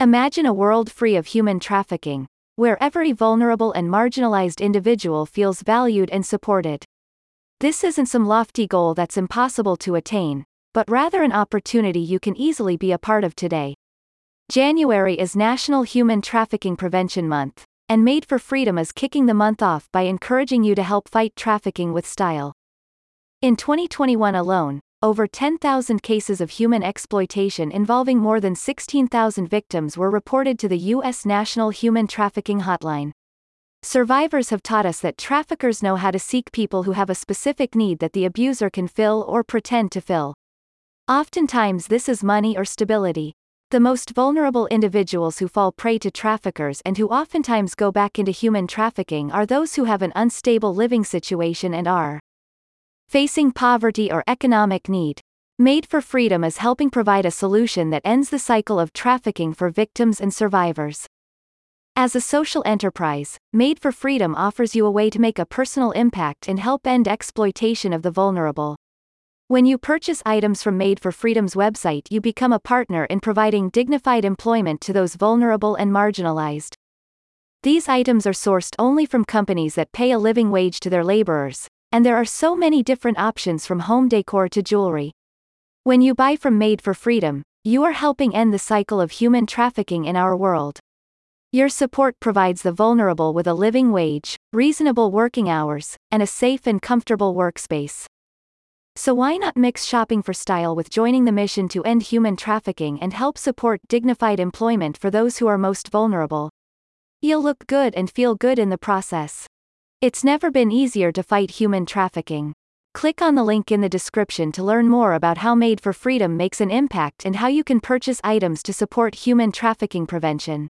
Imagine a world free of human trafficking, where every vulnerable and marginalized individual feels valued and supported. This isn't some lofty goal that's impossible to attain, but rather an opportunity you can easily be a part of today. January is National Human Trafficking Prevention Month, and Made for Freedom is kicking the month off by encouraging you to help fight trafficking with style. In 2021 alone, over 10,000 cases of human exploitation involving more than 16,000 victims were reported to the U.S. National Human Trafficking Hotline. Survivors have taught us that traffickers know how to seek people who have a specific need that the abuser can fill or pretend to fill. Oftentimes, this is money or stability. The most vulnerable individuals who fall prey to traffickers and who oftentimes go back into human trafficking are those who have an unstable living situation and are facing poverty or economic need. Made for Freedom is helping provide a solution that ends the cycle of trafficking for victims and survivors. As a social enterprise, Made for Freedom offers you a way to make a personal impact and help end exploitation of the vulnerable. When you purchase items from Made for Freedom's website, you become a partner in providing dignified employment to those vulnerable and marginalized. These items are sourced only from companies that pay a living wage to their laborers, and there are so many different options from home decor to jewelry. When you buy from Made for Freedom, you are helping end the cycle of human trafficking in our world. Your support provides the vulnerable with a living wage, reasonable working hours, and a safe and comfortable workspace. So why not mix shopping for style with joining the mission to end human trafficking and help support dignified employment for those who are most vulnerable? You'll look good and feel good in the process. It's never been easier to fight human trafficking. Click on the link in the description to learn more about how Made for Freedom makes an impact and how you can purchase items to support human trafficking prevention.